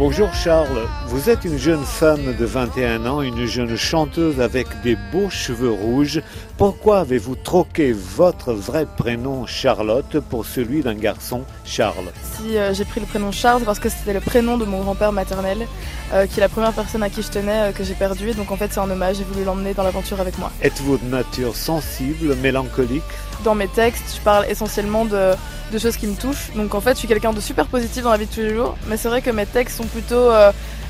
Bonjour Charles, vous êtes une jeune femme de 21 ans, une jeune chanteuse avec des beaux cheveux rouges. Pourquoi avez-vous troqué votre vrai prénom Charlotte pour celui d'un garçon Charles? Si euh, j'ai pris le prénom Charles parce que c'était le prénom de mon grand-père maternel, euh, qui est la première personne à qui je tenais, euh, que j'ai perdu. Donc en fait c'est un hommage, j'ai voulu l'emmener dans l'aventure avec moi. Êtes-vous de nature sensible, mélancolique? Dans mes textes, je parle essentiellement de, de choses qui me touchent. Donc en fait je suis quelqu'un de super positif dans la vie de tous les jours. Mais c'est vrai que mes textes sont plutôt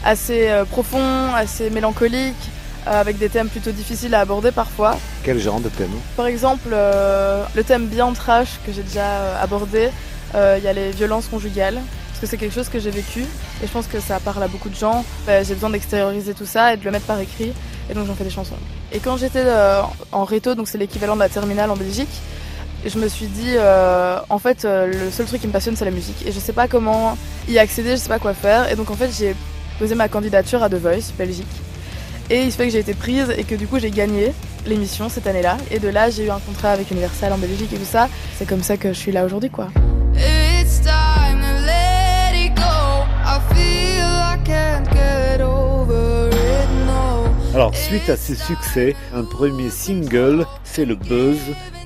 assez euh, profonds, assez mélancoliques, euh, avec des thèmes plutôt difficiles à aborder parfois. Quel genre de thème? Par exemple, euh, le thème bien trash que j'ai déjà euh, abordé, euh, il y a les violences conjugales. Parce que c'est quelque chose que j'ai vécu et je pense que ça parle à beaucoup de gens. Ben, j'ai besoin d'extérioriser tout ça et de le mettre par écrit et donc j'en fais des chansons. Et quand j'étais euh, en réto, donc c'est l'équivalent de la terminale en Belgique, je me suis dit, euh, en fait, euh, le seul truc qui me passionne, c'est la musique. Et je sais pas comment y accéder, je sais pas quoi faire. Et donc, en fait, j'ai posé ma candidature à The Voice, Belgique. Et il se fait que j'ai été prise et que du coup, j'ai gagné l'émission cette année-là. Et de là, j'ai eu un contrat avec Universal en Belgique et tout ça. C'est comme ça que je suis là aujourd'hui, quoi. It's time to let it go. I feel I can't get over it, no. Alors, suite à ce succès, un premier single fait le buzz,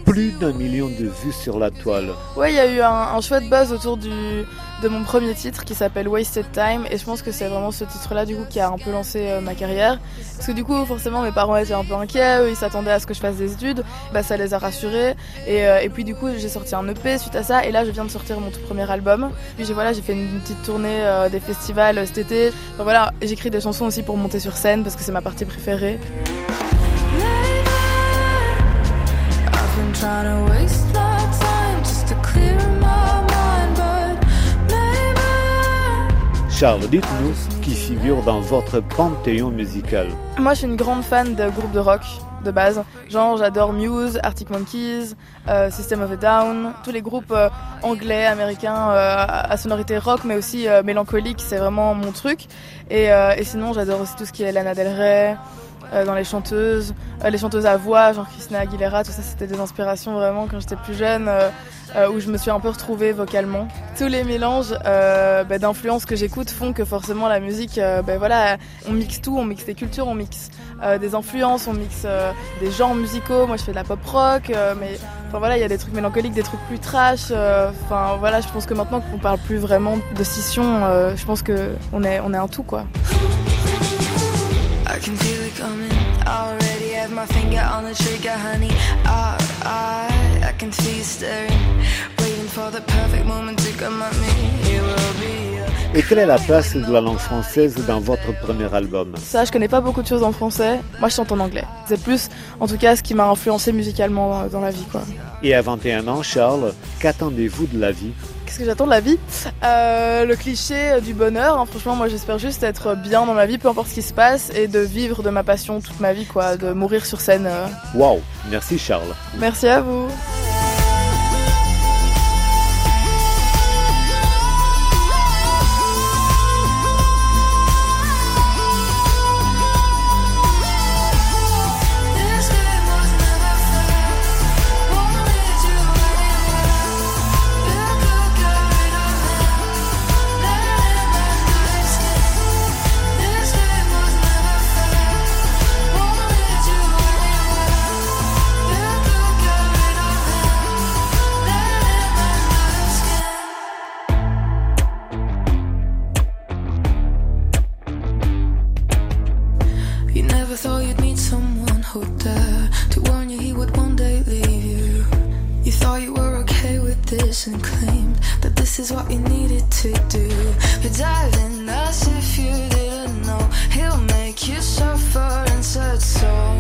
plus d'un million de vues sur la toile. Ouais, il y a eu un, chouette buzz autour de mon premier titre qui s'appelle Wasted Time et je pense que c'est vraiment ce titre-là du coup qui a un peu lancé euh, ma carrière. Parce que du coup, forcément, mes parents étaient un peu inquiets, eux, ils s'attendaient à ce que je fasse des études, bah ça les a rassurés. Et, euh, puis du coup, j'ai sorti un EP suite à ça et là, je viens de sortir mon tout premier album. Puis j'ai voilà, j'ai fait une petite tournée euh, des festivals cet été. Voilà, j'écris des chansons aussi pour monter sur scène parce que c'est ma partie préférée. Charles, dites-nous qui figure dans votre panthéon musical. Moi, je suis une grande fan de groupes de rock de base. Genre, j'adore Muse, Arctic Monkeys, euh, System of a Down, tous les groupes euh, anglais, américains euh, à sonorité rock, mais aussi mélancolique, c'est vraiment mon truc. Et, et sinon, j'adore aussi tout ce qui est Lana Del Rey. dans les chanteuses, les chanteuses à voix, genre Christina Aguilera, tout ça c'était des inspirations vraiment quand j'étais plus jeune, euh, où je me suis un peu retrouvée vocalement. Tous les mélanges euh, bah, d'influences que j'écoute font que forcément la musique, euh, bah, voilà, on mixe tout, on mixe des cultures, on mixe des influences, on mixe des genres musicaux. Moi je fais de la pop rock, mais enfin voilà, il y a des trucs mélancoliques, des trucs plus trash. Enfin voilà, je pense que maintenant qu'on parle plus vraiment de scission, je pense que on est on est un tout quoi. I can feel it coming. Already have my finger on the trigger, honey. I can see you staring, Et quelle est la place de la langue française dans votre premier album Ça, je connais pas beaucoup de choses en français. Moi, je chante en anglais. C'est plus, en tout cas, ce qui m'a influencé musicalement dans la vie, quoi. Et à 21 ans, Charles, qu'attendez-vous de la vie Qu'est-ce que j'attends de la vie? Euh, Le cliché du bonheur. hein. Franchement, moi, j'espère juste être bien dans ma vie, peu importe ce qui se passe, et de vivre de ma passion toute ma vie, quoi. De mourir sur scène. euh. Waouh Merci Charles. Merci à vous. politician claimed that this is what you needed to do. But diving as if you didn't know, he'll make you suffer and said so.